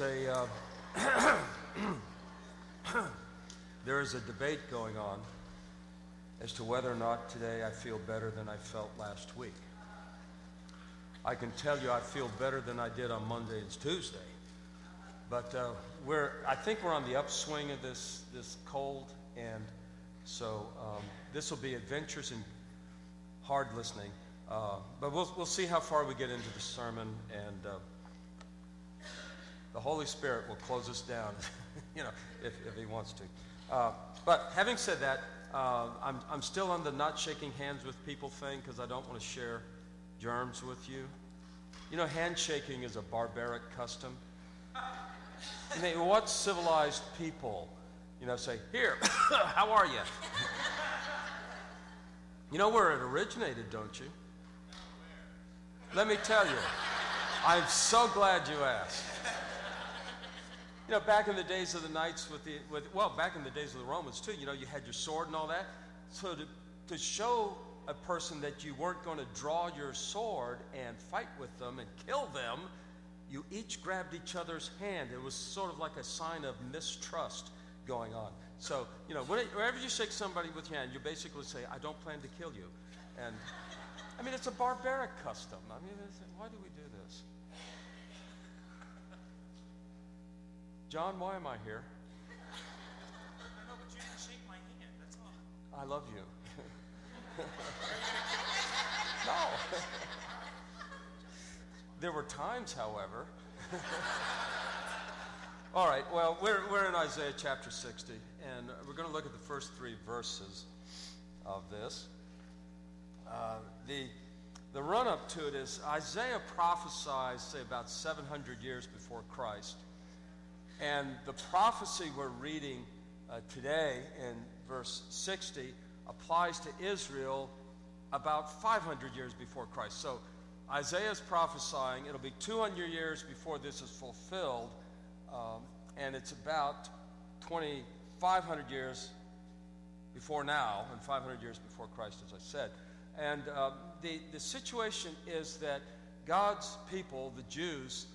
A uh, there is a debate going on as to whether or not today I feel better than I felt last week. I can tell you I feel better than I did on Monday and Tuesday. But uh, we're, I think we're on the upswing of this, this cold, and so um, this will be adventures and hard listening. Uh, but we'll, we'll see how far we get into the sermon, and uh, the Holy Spirit will close us down, you know, if, if He wants to. Uh, but having said that, uh, I'm, I'm still on the not shaking hands with people thing because I don't want to share germs with you. You know, handshaking is a barbaric custom. What civilized people, you know, say, Here, how are you? you know where it originated, don't you? Let me tell you. I'm so glad you asked. You know, back in the days of the knights with the, with, well, back in the days of the Romans too, you know, you had your sword and all that. So to, to show a person that you weren't going to draw your sword and fight with them and kill them, you each grabbed each other's hand. It was sort of like a sign of mistrust going on. So, you know, whenever you shake somebody with your hand, you basically say, I don't plan to kill you. And, I mean, it's a barbaric custom. I mean, why do we do this? John, why am I here? I know, but you didn't shake my hand. That's all. I love you. no. there were times, however. All right, well, we're, we're in Isaiah chapter 60, and we're going to look at the first three verses of this. Uh, the the run up to it is Isaiah prophesies, say, about 700 years before Christ. And the prophecy we're reading uh, today in verse 60 applies to Israel about 500 years before Christ. So Isaiah is prophesying, it'll be 200 years before this is fulfilled, um, and it's about 2,500 years before now, and 500 years before Christ, as I said. And uh, the, the situation is that God's people, the Jews,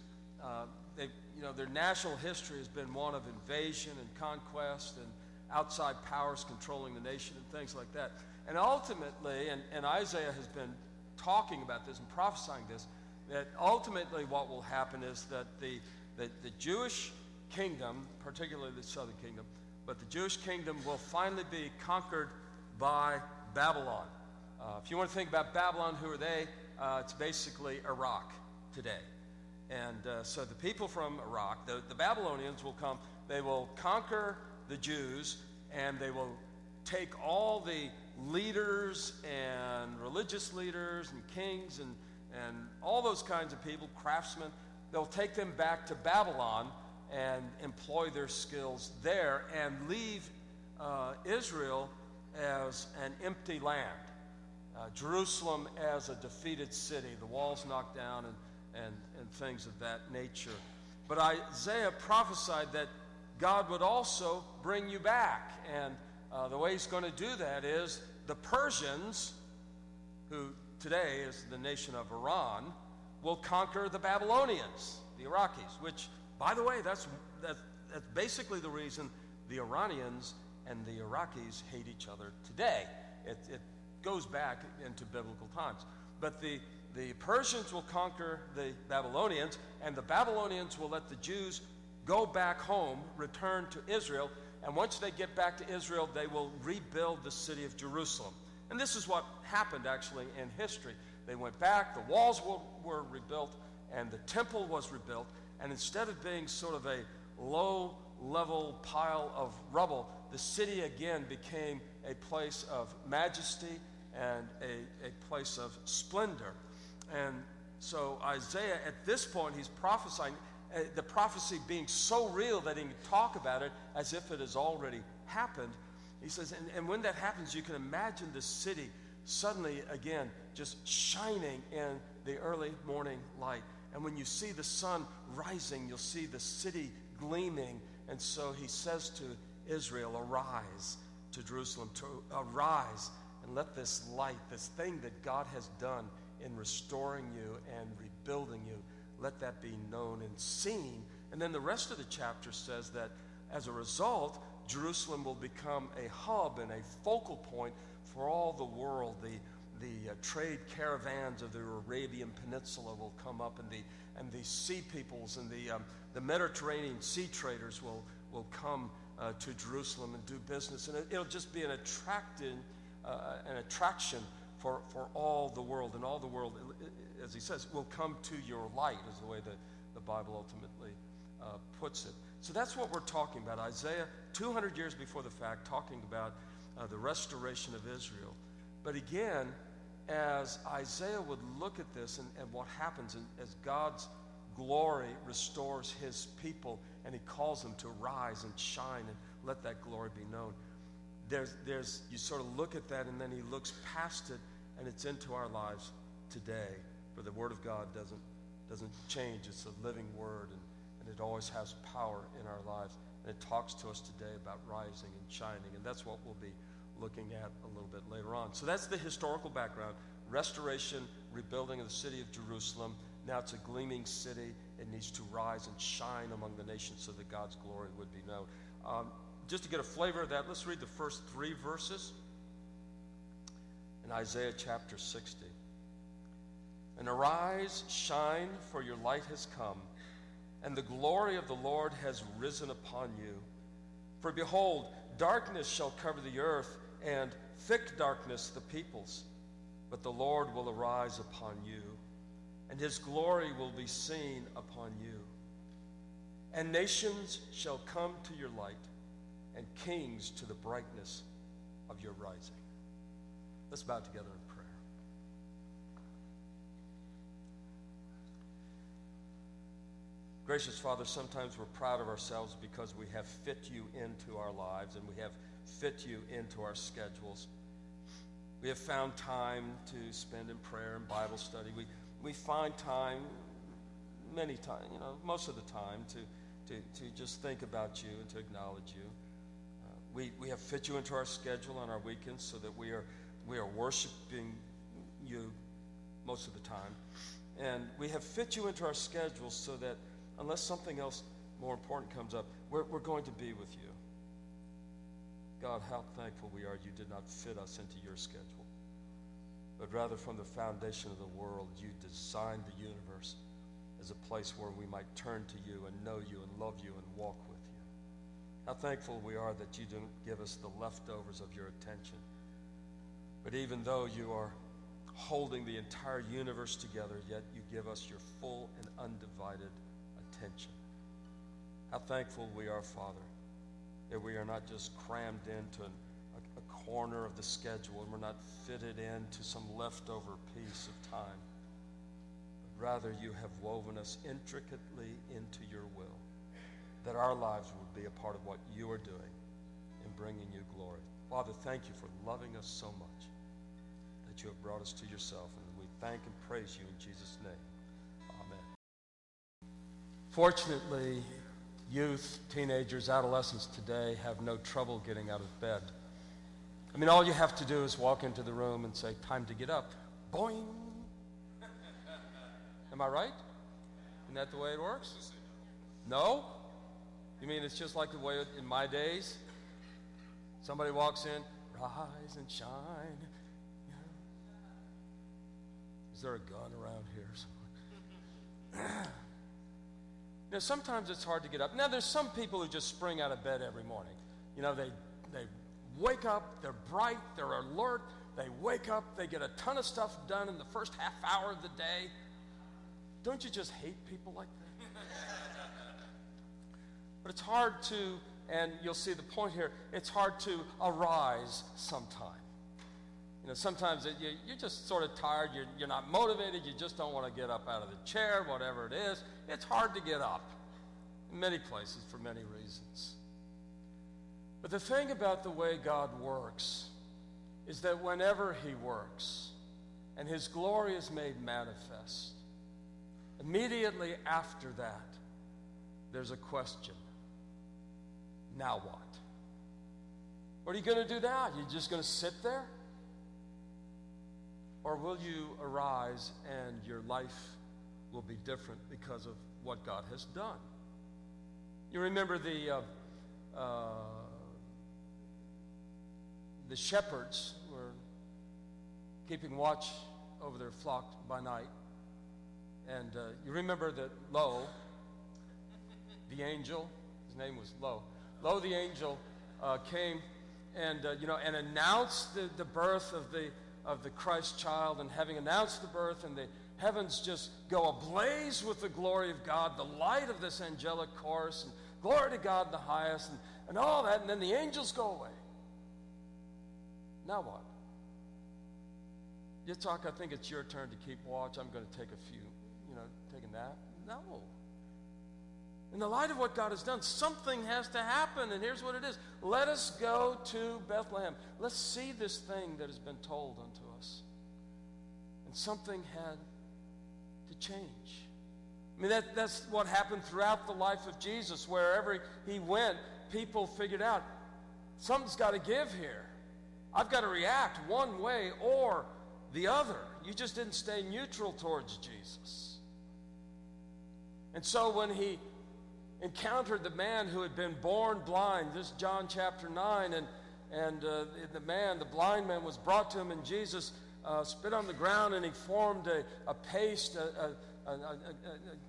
uh, they, you know, their national history has been one of invasion and conquest and outside powers controlling the nation and things like that. And ultimately, and, and Isaiah has been talking about this and prophesying this, that ultimately what will happen is that the, the, the Jewish kingdom, particularly the southern kingdom, but the Jewish kingdom will finally be conquered by Babylon. Uh, if you want to think about Babylon, who are they? Uh, it's basically Iraq today. And uh, so the people from Iraq, the, the Babylonians will come, they will conquer the Jews, and they will take all the leaders and religious leaders and kings and, and all those kinds of people, craftsmen, they'll take them back to Babylon and employ their skills there and leave uh, Israel as an empty land. Uh, Jerusalem as a defeated city, the walls knocked down and, and, and things of that nature. But Isaiah prophesied that God would also bring you back. And uh, the way he's going to do that is the Persians, who today is the nation of Iran, will conquer the Babylonians, the Iraqis, which, by the way, that's, that's, that's basically the reason the Iranians and the Iraqis hate each other today. It, it goes back into biblical times. But the, the Persians will conquer the Babylonians, and the Babylonians will let the Jews go back home, return to Israel, and once they get back to Israel, they will rebuild the city of Jerusalem. And this is what happened actually in history. They went back, the walls were, were rebuilt, and the temple was rebuilt. And instead of being sort of a low level pile of rubble, the city again became a place of majesty and a, a place of splendor. And so Isaiah, at this point, he's prophesying uh, the prophecy being so real that he can talk about it as if it has already happened. He says, and, and when that happens, you can imagine the city suddenly again just shining in the early morning light. And when you see the sun rising, you'll see the city gleaming. And so he says to Israel, Arise to Jerusalem, to arise and let this light, this thing that God has done in restoring you and rebuilding you, let that be known and seen, And then the rest of the chapter says that as a result, Jerusalem will become a hub and a focal point for all the world. The, the uh, trade caravans of the Arabian Peninsula will come up, and the, and the sea peoples and the, um, the Mediterranean sea traders will, will come uh, to Jerusalem and do business. And it, will just be an, attracting, uh, an attraction for, for all the world. And all the world, as he says, will come to your light, is the way that the Bible ultimately uh, puts it. So that's what we're talking about. Isaiah, 200 years before the fact, talking about uh, the restoration of Israel. But again, as Isaiah would look at this and, and what happens and as God's glory restores his people and he calls them to rise and shine and let that glory be known. There's, there's, you sort of look at that and then he looks past it and it's into our lives today. For the Word of God doesn't, doesn't change, it's a living Word and, and it always has power in our lives. And it talks to us today about rising and shining, and that's what we'll be looking at a little bit later on. So that's the historical background restoration, rebuilding of the city of Jerusalem. Now it's a gleaming city. It needs to rise and shine among the nations so that God's glory would be known. Um, just to get a flavor of that, let's read the first three verses in Isaiah chapter 60. And arise, shine, for your light has come, and the glory of the Lord has risen upon you. For behold, darkness shall cover the earth, and thick darkness the peoples. But the Lord will arise upon you, and his glory will be seen upon you. And nations shall come to your light, and kings to the brightness of your rising. Let's bow together in prayer. Gracious Father, sometimes we're proud of ourselves because we have fit you into our lives and we have fit you into our schedules. We have found time to spend in prayer and Bible study. We, we find time, many times, you know, most of the time, to, to, to just think about you and to acknowledge you. Uh, we, we have fit you into our schedule on our weekends so that we are, we are worshiping you most of the time. And we have fit you into our schedule so that unless something else more important comes up, we're, we're going to be with you. God, how thankful we are you did not fit us into your schedule, but rather from the foundation of the world, you designed the universe as a place where we might turn to you and know you and love you and walk with you. How thankful we are that you didn't give us the leftovers of your attention. But even though you are holding the entire universe together, yet you give us your full and undivided attention. How thankful we are, Father, that we are not just crammed into an, a, a corner of the schedule and we're not fitted into some leftover piece of time. But rather, you have woven us intricately into your will, that our lives would be a part of what you are doing in bringing you glory. Father, thank you for loving us so much that you have brought us to yourself. And we thank and praise you in Jesus' name. Amen. Fortunately, youth, teenagers, adolescents today have no trouble getting out of bed. I mean, all you have to do is walk into the room and say, Time to get up. Boing. Am I right? Isn't that the way it works? No? You mean it's just like the way in my days? Somebody walks in, rise and shine. There a gun around here? Now, sometimes it's hard to get up. Now, there's some people who just spring out of bed every morning. You know, they, they wake up, they're bright, they're alert, they wake up, they get a ton of stuff done in the first half hour of the day. Don't you just hate people like that? but it's hard to, and you'll see the point here, it's hard to arise sometime. You know, sometimes it, you, you're just sort of tired, you're, you're not motivated, you just don't want to get up out of the chair, whatever it is. It's hard to get up in many places for many reasons. But the thing about the way God works is that whenever He works and His glory is made manifest, immediately after that, there's a question. Now what? What are you going to do now? You're just going to sit there? Or will you arise and your life will be different because of what God has done? You remember the, uh, uh, the shepherds were keeping watch over their flock by night. And uh, you remember that Lo, the angel, his name was Lo, Lo the angel uh, came and, uh, you know, and announced the, the birth of the, of the Christ child. And having announced the birth, and the heavens just go ablaze with the glory of God, the light of this angelic chorus, and glory to God the highest, and, and all that. And then the angels go away. Now what? You talk, I think it's your turn to keep watch. I'm going to take a few, you know, take a nap. No. In the light of what God has done, something has to happen. And here's what it is let us go to Bethlehem. Let's see this thing that has been told unto us. And something had to change. I mean, that, that's what happened throughout the life of Jesus. Wherever he went, people figured out something's got to give here. I've got to react one way or the other. You just didn't stay neutral towards Jesus. And so when he encountered the man who had been born blind, this John chapter 9, and, and uh, the man, the blind man, was brought to him, and Jesus uh, spit on the ground and he formed a, a paste, a, a, a,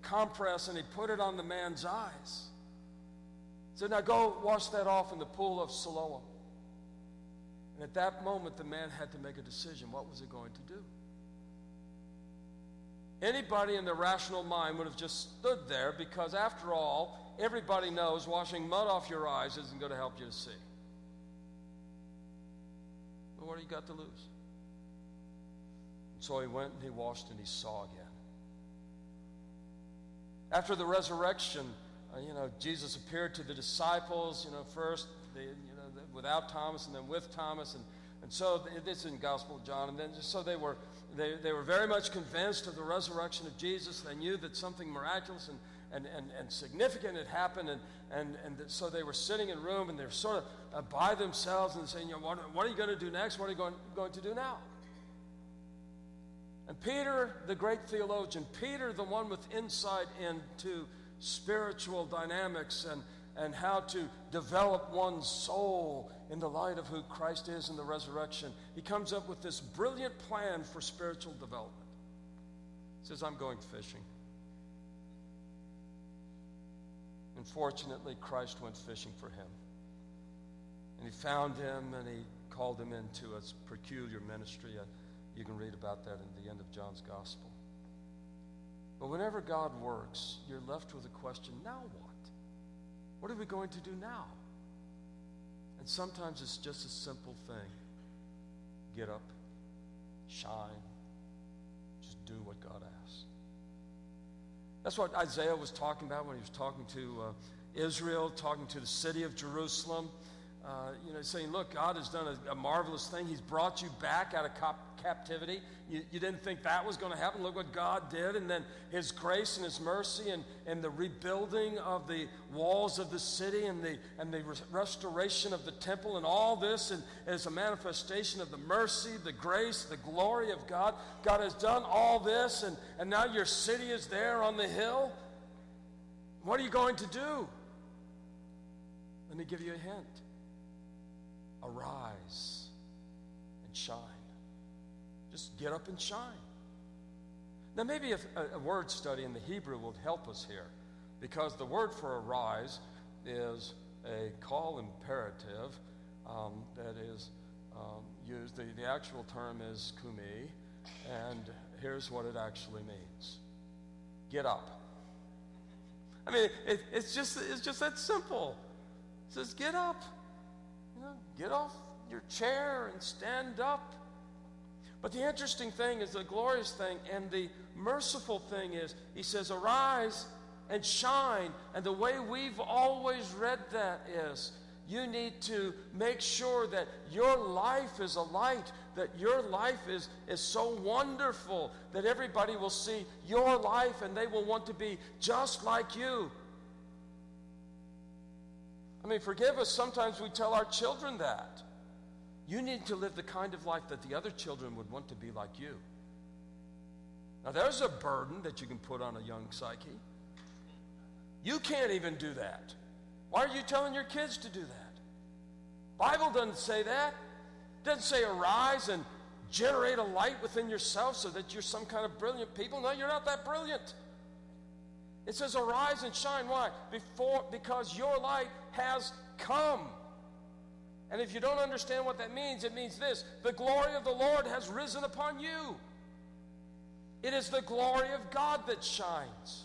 compress, and he put it on the man's eyes. He said, Now go wash that off in the pool of Siloam. And at that moment, the man had to make a decision. What was he going to do? Anybody in their rational mind would have just stood there because, after all, everybody knows washing mud off your eyes isn't going to help you to see. But what do you got to lose? And so he went and he washed and he saw again. After the resurrection, uh, you know, Jesus appeared to the disciples, you know, first, the, you know, without Thomas and then with Thomas. And, and so this in Gospel of John. And then so they were, they, they were very much convinced of the resurrection of Jesus. They knew that something miraculous and and, and, and significant had happened. And, and, and so they were sitting in a room and they're sort of uh, by themselves and saying, you know, what, what are you going to do next? What are you going, going to do now? And Peter, the great theologian, Peter, the one with insight into spiritual dynamics and, and how to develop one's soul in the light of who Christ is in the resurrection, he comes up with this brilliant plan for spiritual development. He says, I'm going fishing. Unfortunately, Christ went fishing for him. And he found him and he called him into a peculiar ministry. Uh, you can read about that in the end of John's gospel. But whenever God works, you're left with a question now what? What are we going to do now? And sometimes it's just a simple thing get up, shine, just do what God asks. That's what Isaiah was talking about when he was talking to uh, Israel, talking to the city of Jerusalem. Uh, you know, saying, Look, God has done a, a, marvelous thing. He's brought you back out of cap- captivity. You, you, didn't think that was going to happen. Look what God did. And then His grace and His mercy and, and the rebuilding of the walls of the city and the, and the re- restoration of the temple and all this and, as a manifestation of the mercy, the grace, the glory of God. God has done all this, and, and now your city is there on the hill. What are you going to do? Let me give you a hint arise and shine. Just get up and shine. Now, maybe a, a, word study in the Hebrew will help us here because the word for arise is a call imperative um, that is um, used. The, the actual term is kumi, and here's what it actually means get up. I mean, it, it's, just, it's just that simple. It says, get up. Get off your chair and stand up. But the interesting thing is the glorious thing and the merciful thing is, he says, Arise and shine. And the way we've always read that is, you need to make sure that your life is a light, that your life is, is so wonderful that everybody will see your life and they will want to be just like you. I mean, forgive us, sometimes we tell our children that. You need to live the kind of life that the other children would want to be like you. Now, there's a burden that you can put on a young psyche. You can't even do that. Why are you telling your kids to do that? Bible doesn't say that. It doesn't say arise and generate a light within yourself so that you're some kind of brilliant people. No, you're not that brilliant. It says arise and shine. Why? Before because your light has come. And if you don't understand what that means, it means this the glory of the Lord has risen upon you. It is the glory of God that shines.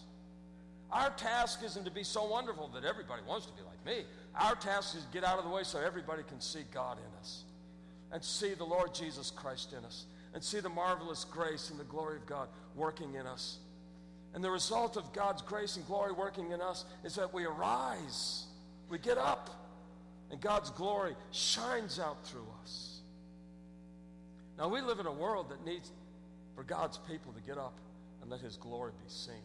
Our task isn't to be so wonderful that everybody wants to be like me. Our task is to get out of the way so everybody can see God in us and see the Lord Jesus Christ in us and see the marvelous grace and the glory of God working in us. And the result of God's grace and glory working in us is that we arise, we get up, and God's glory shines out through us. Now, we live in a world that needs for God's people to get up and let His glory be seen.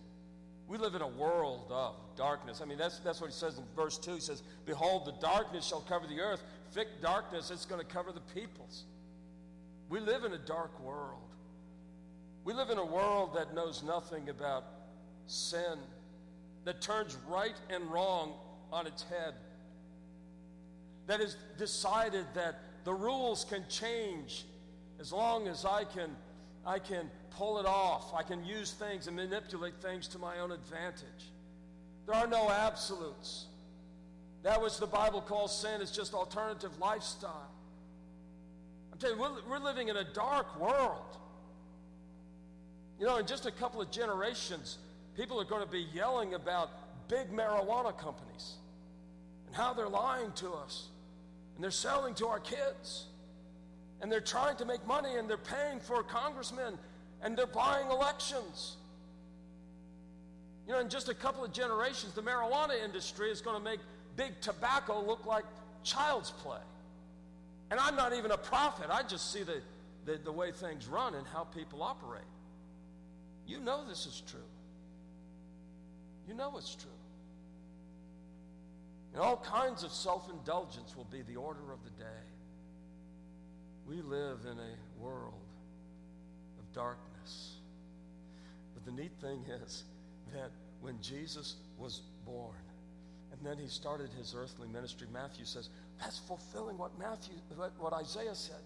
We live in a world of darkness. I mean, that's, that's what he says in verse 2. He says, Behold, the darkness shall cover the earth. Thick darkness, it's going to cover the peoples. We live in a dark world. We live in a world that knows nothing about sin, that turns right and wrong on its head, that has decided that the rules can change as long as I can, I can pull it off. I can use things and manipulate things to my own advantage. There are no absolutes. That which the Bible calls sin is just alternative lifestyle. I'm telling you, we're, we're living in a dark world. You know, in just a couple of generations, people are going to be yelling about big marijuana companies and how they're lying to us and they're selling to our kids and they're trying to make money and they're paying for congressmen and they're buying elections. You know, in just a couple of generations, the marijuana industry is going to make big tobacco look like child's play. And I'm not even a prophet, I just see the, the, the way things run and how people operate. You know this is true. You know it's true. And all kinds of self indulgence will be the order of the day. We live in a world of darkness. But the neat thing is that when Jesus was born, and then he started his earthly ministry, Matthew says, that's fulfilling what Matthew, what Isaiah said.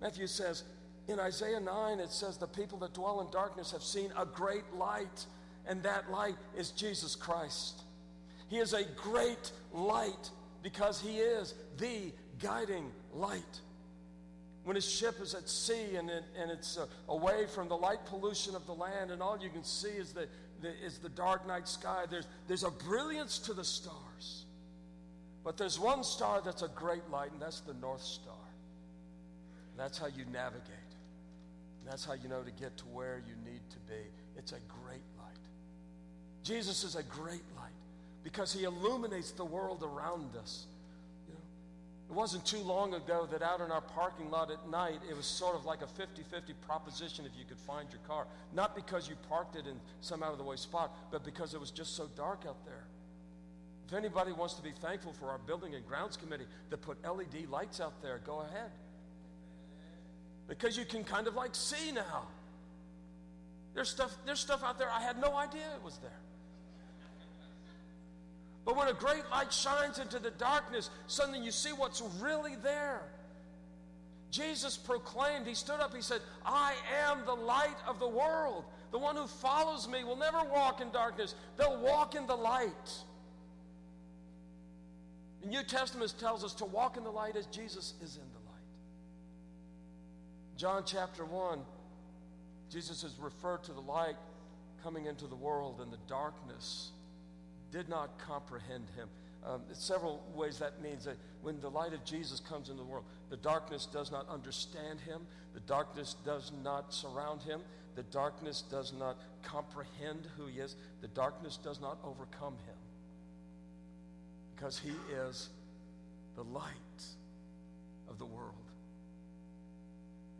Matthew says, in Isaiah 9, it says, The people that dwell in darkness have seen a great light, and that light is Jesus Christ. He is a great light because he is the guiding light when his ship is at sea and, it, and it's uh, away from the light pollution of the land, and all you can see is the, the, is the dark night sky. There's, there's a brilliance to the stars. But there's one star that's a great light, and that's the North Star. That's how you navigate. That's how you know to get to where you need to be. It's a great light. Jesus is a great light because he illuminates the world around us. You know, It wasn't too long ago that out in our parking lot at night, it was sort of like a 50 50 proposition if you could find your car. Not because you parked it in some out of the way spot, but because it was just so dark out there. If anybody wants to be thankful for our building and grounds committee that put LED lights out there, go ahead. Because you can kind of like see now. There's stuff, there's stuff out there I had no idea it was there. But when a great light shines into the darkness, suddenly you see what's really there. Jesus proclaimed, he stood up, he said, I am the light of the world. The one who follows me will never walk in darkness, they'll walk in the light. The New Testament tells us to walk in the light as Jesus is in the light. John chapter 1, Jesus is referred to the light coming into the world and the darkness did not comprehend him. Um, several ways that means that when the light of Jesus comes into the world, the darkness does not understand him, the darkness does not surround him, the darkness does not comprehend who he is, the darkness does not overcome him. Because he is the light of the world.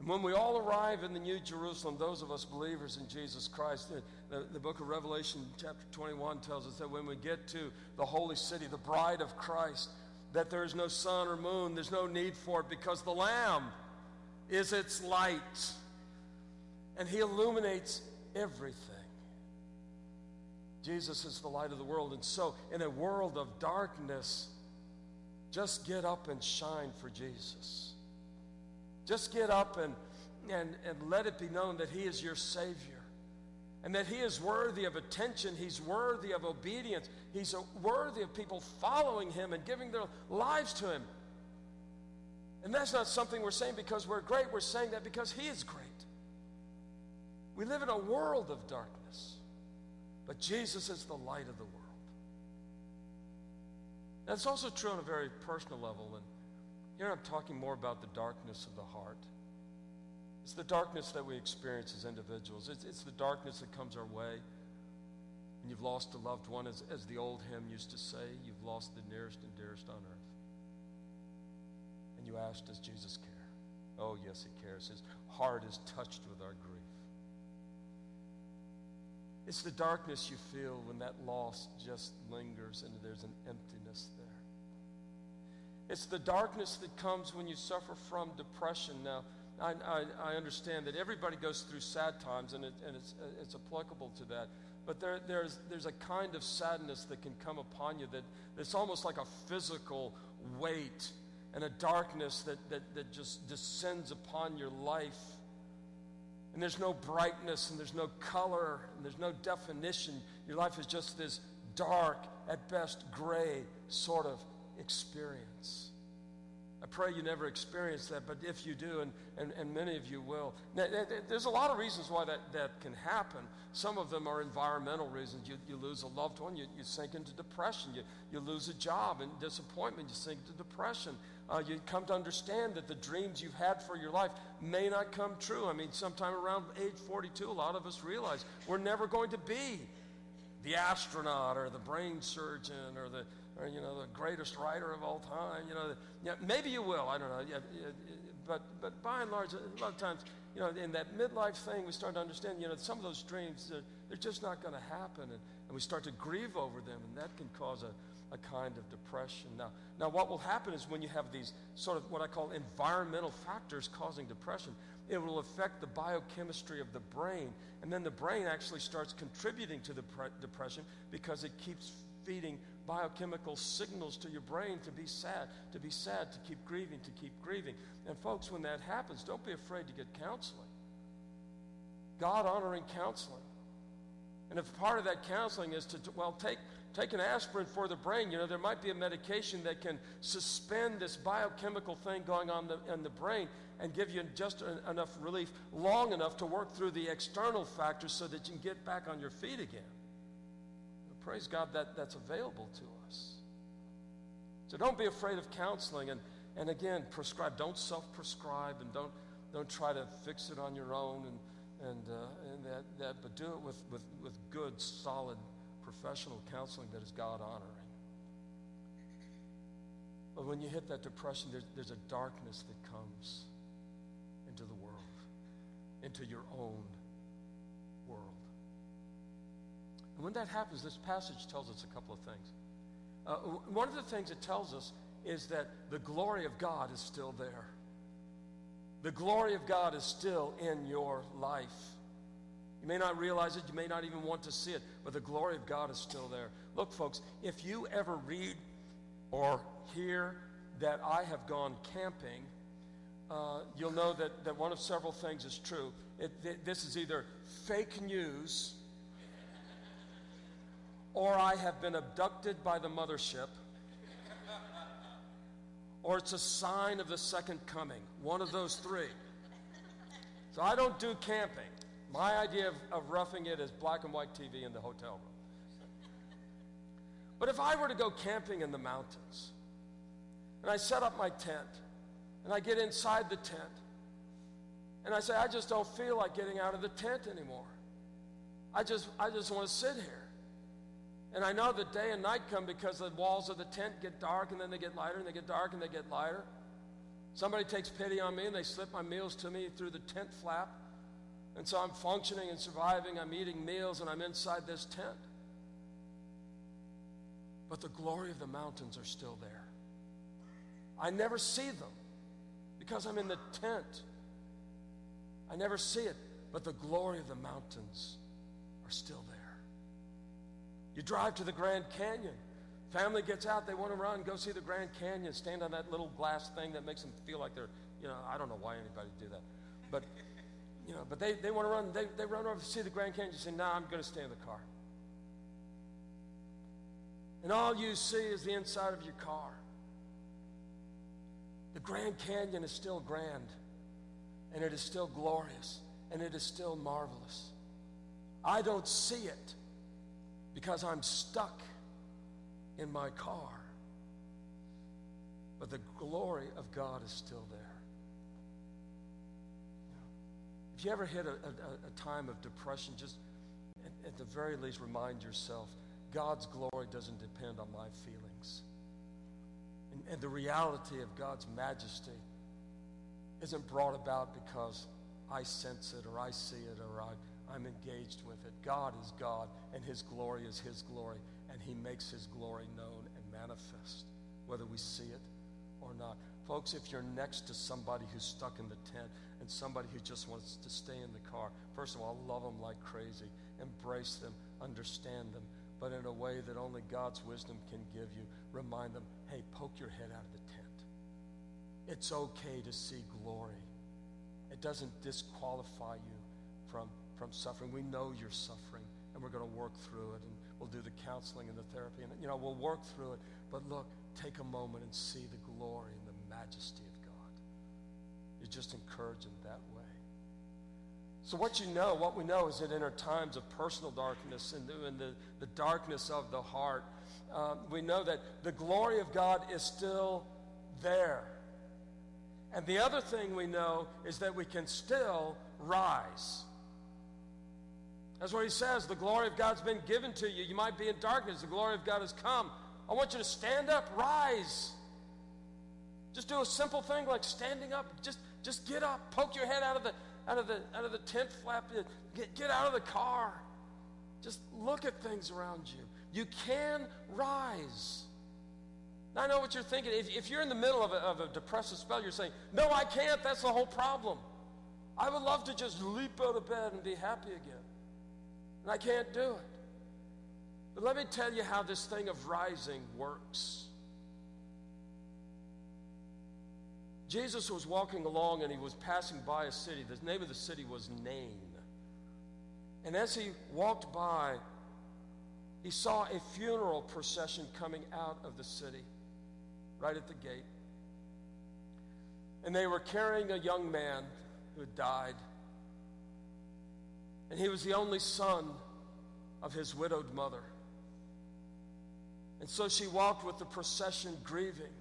And when we all arrive in the New Jerusalem, those of us believers in Jesus Christ, the, the, the, book of Revelation, chapter 21, tells us that when we get to the holy city, the bride of Christ, that there is no sun or moon, there's no need for it because the Lamb is its light. And He illuminates everything. Jesus is the light of the world. And so, in a world of darkness, just get up and shine for Jesus. Just get up and, and, and let it be known that He is your Savior and that He is worthy of attention. He's worthy of obedience. He's worthy of people following Him and giving their lives to Him. And that's not something we're saying because we're great. We're saying that because He is great. We live in a world of darkness, but Jesus is the light of the world. That's also true on a very personal level. And here I'm talking more about the darkness of the heart. It's the darkness that we experience as individuals. It's, it's the darkness that comes our way. And you've lost a loved one, as, as the old hymn used to say, you've lost the nearest and dearest on earth. And you ask, Does Jesus care? Oh, yes, he cares. His heart is touched with our grief. It's the darkness you feel when that loss just lingers and there's an emptiness there. It's the darkness that comes when you suffer from depression. Now, I, I, I understand that everybody goes through sad times, and, it, and it's, it's applicable to that. But there, there's, there's a kind of sadness that can come upon you that it's almost like a physical weight and a darkness that, that, that just descends upon your life. And there's no brightness, and there's no color, and there's no definition. Your life is just this dark, at best gray sort of experience. I pray you never experience that, but if you do, and, and, and many of you will, now, there's a lot of reasons why that, that can happen. Some of them are environmental reasons. You, you lose a loved one, you, you sink into depression. You, you lose a job and disappointment, you sink into depression. Uh, you come to understand that the dreams you've had for your life may not come true. I mean, sometime around age 42, a lot of us realize we're never going to be the astronaut or the brain surgeon or the or you know the greatest writer of all time. You know, yeah, maybe you will. I don't know. Yeah, but but by and large, a lot of times, you know, in that midlife thing, we start to understand. You know, some of those dreams they're, they're just not going to happen, and, and we start to grieve over them, and that can cause a, a kind of depression. Now, now what will happen is when you have these sort of what I call environmental factors causing depression, it will affect the biochemistry of the brain, and then the brain actually starts contributing to the pre- depression because it keeps feeding biochemical signals to your brain to be sad, to be sad, to keep grieving, to keep grieving. And folks, when that happens, don't be afraid to get counseling. God honoring counseling. And if part of that counseling is to, well, take, take an aspirin for the brain, you know, there might be a medication that can suspend this biochemical thing going on the, in the brain and give you just enough relief long enough to work through the external factors so that you can get back on your feet again. Praise God that that's available to us. So don't be afraid of counseling. And, and again, prescribe. Don't self prescribe and don't, don't try to fix it on your own and, and, uh, and that, that, but do it with, with, with good, solid, professional counseling that is God honoring. But when you hit that depression, there's, there's a darkness that comes into the world, into your own world. And when that happens, this passage tells us a couple of things. Uh, one of the things it tells us is that the glory of God is still there. The glory of God is still in your life. You may not realize it, you may not even want to see it, but the glory of God is still there. Look, folks, if you ever read or hear that I have gone camping, uh, you'll know that, that one of several things is true. It, this is either fake news or I have been abducted by the mothership, or it's a sign of the second coming. One of those three. So I don't do camping. My idea of, of roughing it is black and white TV in the hotel room. But if I were to go camping in the mountains, and I set up my tent, and I get inside the tent, and I say, I just don't feel like getting out of the tent anymore. I just, I just want to sit here. And I know that day and night come because the walls of the tent get dark and then they get lighter and they get dark and they get lighter. Somebody takes pity on me and they slip my meals to me through the tent flap. And so I'm functioning and surviving. I'm eating meals and I'm inside this tent. But the glory of the mountains are still there. I never see them because I'm in the tent. I never see it, but the glory of the mountains are still there. You drive to the Grand Canyon. Family gets out, they want to run, go see the Grand Canyon, stand on that little glass thing that makes them feel like they're, you know, I don't know why anybody do that. But, you know, but they, they want to run, they, they run over to see the Grand Canyon. You say, nah, I'm going to stay in the car. And all you see is the inside of your car. The Grand Canyon is still grand, and it is still glorious, and it is still marvelous. I don't see it because I'm stuck in my car. But the glory of God is still there. If you ever hit a, a, a time of depression, just at, at the very least remind yourself God's glory doesn't depend on my feelings. And, and the reality of God's majesty isn't brought about because I sense it or I see it or I, I'm engaged with it. God is God, and His glory is His glory and he makes his glory known and manifest, whether we see it or not. Folks, if you're next to somebody who's stuck in the tent and somebody who just wants to stay in the car, first of all, love them like crazy, embrace them, understand them, but in a way that only God's wisdom can give you. Remind them, hey, poke your head out of the tent. It's okay to see glory. It doesn't disqualify you from, from suffering. We know you're suffering, and we're going to work through it. And We'll do the counseling and the therapy, and you know, we'll work through it. But look, take a moment and see the glory and the majesty of God. You just encourage them that way. So what you know, what we know is that in our times of personal darkness and in the, the darkness of the heart, um, we know that the glory of God is still there. And the other thing we know is that we can still rise. That's what he says. The glory of God's been given to you. You might be in darkness. The glory of God has come. I want you to stand up, rise. Just do a simple thing like standing up. Just, just get up, poke your head out of the, out of the, out of the tent flap. Get, get out of the car. Just look at things around you. You can rise. Now, I know what you're thinking. If, if you're in the middle of a, of a depressive spell, you're saying, No, I can't. That's the whole problem. I would love to just leap out of bed and be happy again and I can't do it. But let me tell you how this thing of rising works. Jesus was walking along and he was passing by a city. The name of the city was Nain. And as he walked by, he saw a funeral procession coming out of the city, right at the gate. And they were carrying a young man who had died. And he was the only son of his widowed mother. And so she walked with the procession grieving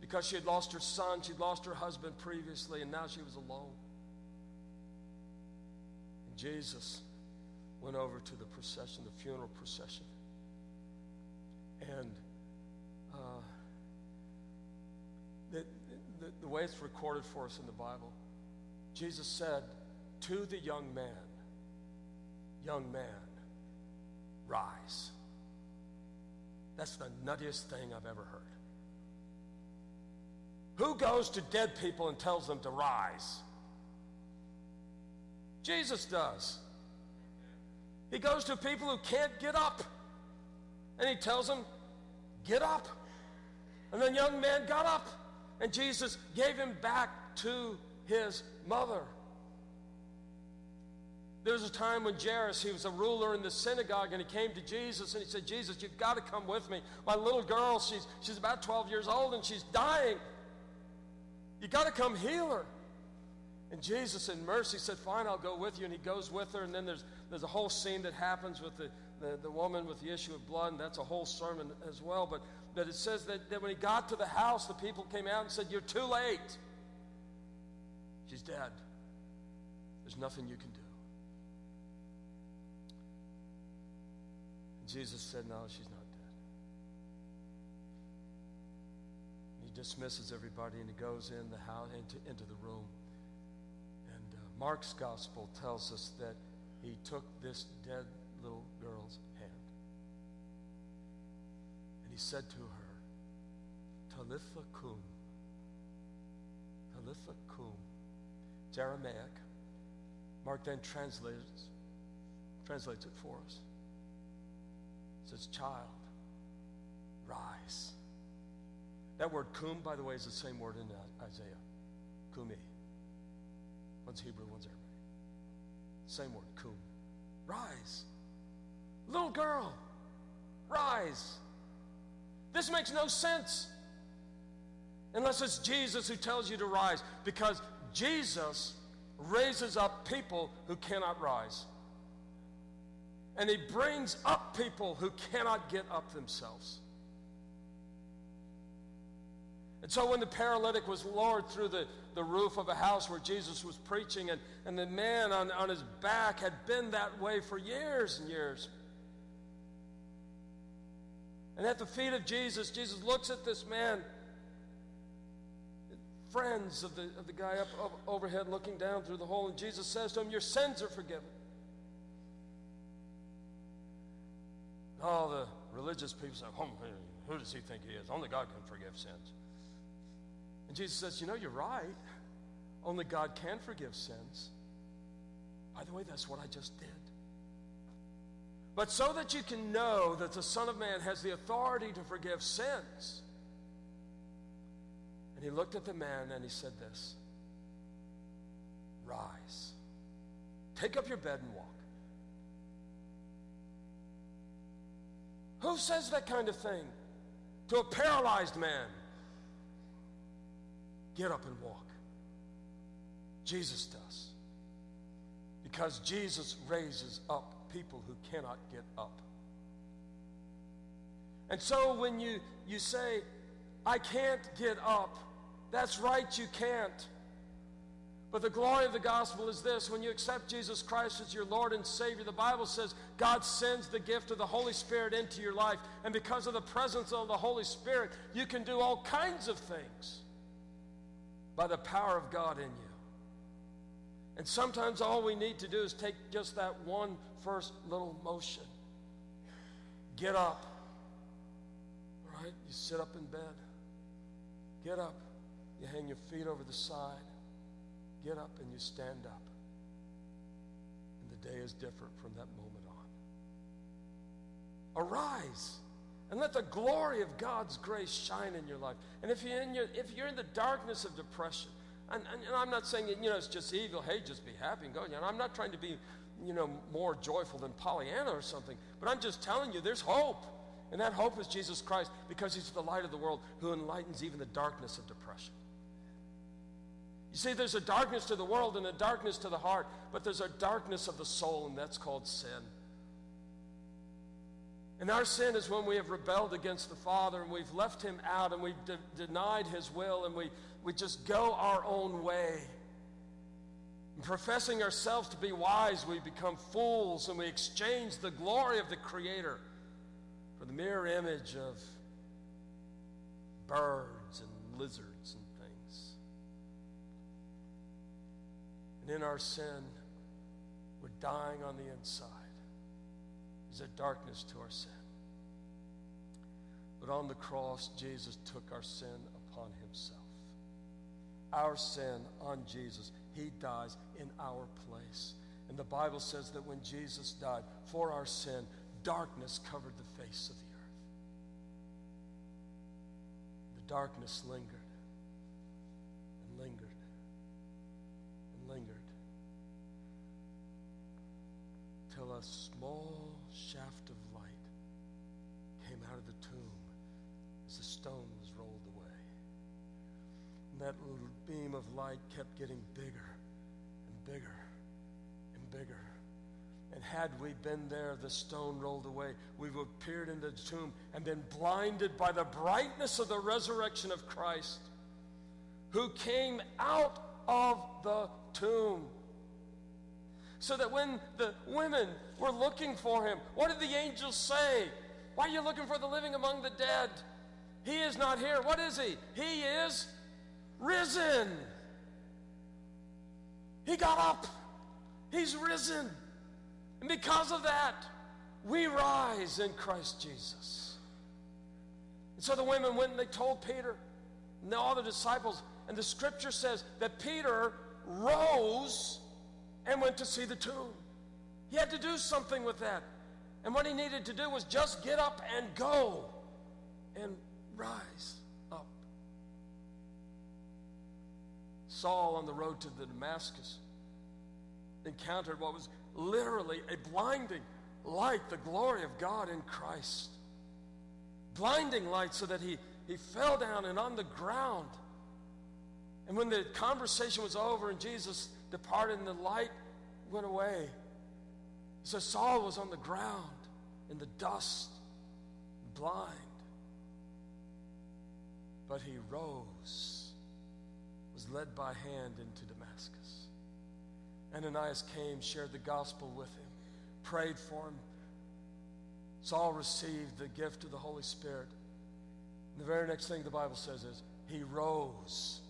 because she had lost her son, she'd lost her husband previously, and now she was alone. And Jesus went over to the procession, the funeral procession. And uh, the, the, the way it's recorded for us in the Bible, Jesus said, to the young man, Young man, rise. That's the nuttiest thing I've ever heard. Who goes to dead people and tells them to rise? Jesus does. He goes to people who can't get up and he tells them, Get up. And the young man got up and Jesus gave him back to his mother. There was a time when Jairus, he was a ruler in the synagogue, and he came to Jesus and he said, Jesus, you've got to come with me. My little girl, she's, she's about 12 years old and she's dying. You've got to come heal her. And Jesus, in mercy, said, Fine, I'll go with you. And he goes with her. And then there's, there's a whole scene that happens with the, the, the woman with the issue of blood, and that's a whole sermon as well. But, but it says that, that when he got to the house, the people came out and said, You're too late. She's dead. There's nothing you can do. Jesus said, No, she's not dead. He dismisses everybody and he goes in the house into, into the room. And uh, Mark's gospel tells us that he took this dead little girl's hand. And he said to her, Talitha cum. Talitha cum. It's. Mark then translates, translates it for us. Says, Child, rise. That word kum, by the way, is the same word in uh, Isaiah. Kumi. One's Hebrew, one's Arabic. Same word, kum. Rise. Little girl, rise. This makes no sense unless it's Jesus who tells you to rise because Jesus raises up people who cannot rise. And he brings up people who cannot get up themselves. And so when the paralytic was lowered through the, the roof of a house where Jesus was preaching, and, and the man on, on his back had been that way for years and years. And at the feet of Jesus, Jesus looks at this man, friends of the, of the guy up, up overhead looking down through the hole, and Jesus says to him, Your sins are forgiven. All the religious people say, oh, Who does he think he is? Only God can forgive sins. And Jesus says, You know, you're right. Only God can forgive sins. By the way, that's what I just did. But so that you can know that the Son of Man has the authority to forgive sins. And he looked at the man and he said this Rise, take up your bed and walk. Who says that kind of thing to a paralyzed man? Get up and walk. Jesus does. Because Jesus raises up people who cannot get up. And so when you, you say, I can't get up, that's right, you can't. But the glory of the gospel is this when you accept Jesus Christ as your Lord and Savior, the Bible says God sends the gift of the Holy Spirit into your life. And because of the presence of the Holy Spirit, you can do all kinds of things by the power of God in you. And sometimes all we need to do is take just that one first little motion. Get up. Right? You sit up in bed. Get up. You hang your feet over the side. Get up and you stand up. And the day is different from that moment on. Arise and let the glory of God's grace shine in your life. And if you're in, your, if you're in the darkness of depression, and, and, and, I'm not saying, you know, it's just evil. Hey, just be happy and go. Know, I'm not trying to be, you know, more joyful than Pollyanna or something. But I'm just telling you, there's hope. And that hope is Jesus Christ because he's the light of the world who enlightens even the darkness of depression. You see, there's a darkness to the world and a darkness to the heart, but there's a darkness of the soul, and that's called sin. And our sin is when we have rebelled against the Father and we've left Him out and we've de- denied His will and we, we just go our own way. And professing ourselves to be wise, we become fools and we exchange the glory of the Creator for the mere image of birds and lizards and things. And in our sin, we're dying on the inside There's a darkness to our sin. But on the cross, Jesus took our sin upon himself. Our sin on Jesus. He dies in our place. And the Bible says that when Jesus died for our sin, darkness covered the face of the earth. The darkness lingered and lingered and lingered till a small shaft of light came out of the tomb as the stone was rolled away. And that little beam of light kept getting bigger and bigger and bigger. And had we been there, the stone rolled away, we would have peered into the tomb and been blinded by the brightness of the resurrection of Christ, who came out of the tomb so that when the women were looking for him, what did the angels say? Why are you looking for the living among the dead? He is not here. What is he? He is risen. He got up. He's risen. And because of that, we rise in Christ Jesus. And so the women went and they told Peter and all the disciples, and the scripture says that Peter rose and went to see the tomb. He had to do something with that. And what he needed to do was just get up and go and rise up. Saul on the road to the Damascus encountered what was literally a blinding light, the glory of God in Christ. Blinding light so that he, he fell down and on the ground. And when the conversation was over and Jesus departed and the light went away, so Saul was on the ground in the dust, blind. But he rose, was led by hand into Damascus. Ananias came, shared the gospel with him, prayed for him. Saul received the gift of the Holy Spirit. And the very next thing the Bible says is he rose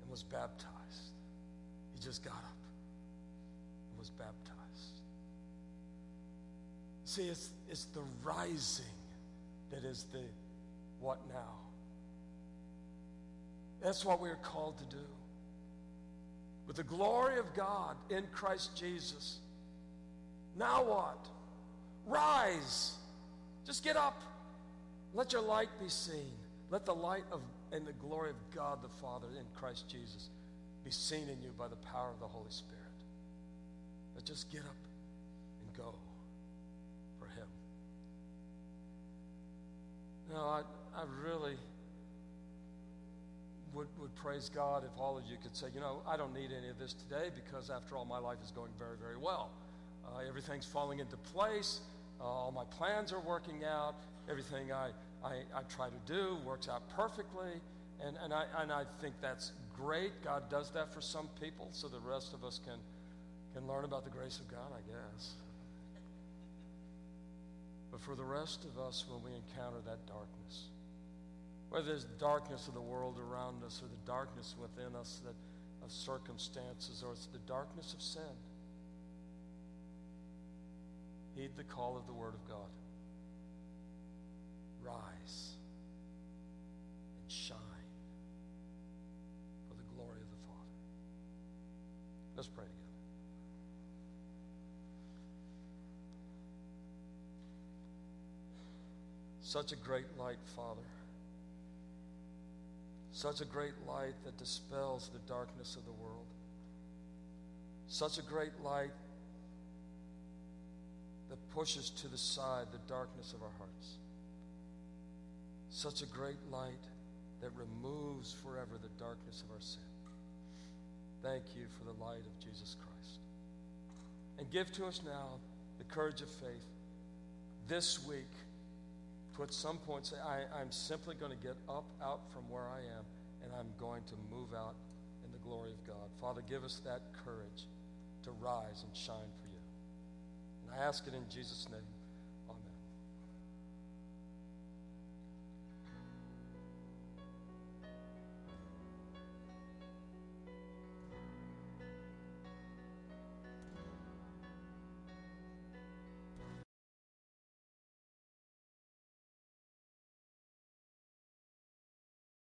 and was baptized. He just got up and was baptized. See, it's, it's the rising that is the what now. That's what we are called to do. With the glory of God in Christ Jesus. Now what? Rise. Just get up. Let your light be seen. Let the light of and the glory of God the Father in Christ Jesus be seen in you by the power of the Holy Spirit. But just get up and go for Him. Now, I, I really would, would praise God if all of you could say, you know, I don't need any of this today because after all, my life is going very, very well. Uh, everything's falling into place. Uh, all my plans are working out. Everything I, I, I try to do works out perfectly. And, and, I, and I think that's great. God does that for some people so the rest of us can, can learn about the grace of God, I guess. But for the rest of us, when we encounter that darkness, whether it's darkness of the world around us or the darkness within us that, of circumstances or it's the darkness of sin, heed the call of the Word of God. Rise and shine for the glory of the Father. Let's pray together. Such a great light, Father. Such a great light that dispels the darkness of the world. Such a great light that pushes to the side the darkness of our hearts. Such a great light that removes forever the darkness of our sin. Thank you for the light of Jesus Christ. And give to us now the courage of faith this week to at some point say, I, I'm simply going to get up out from where I am and I'm going to move out in the glory of God. Father, give us that courage to rise and shine for you. And I ask it in Jesus' name.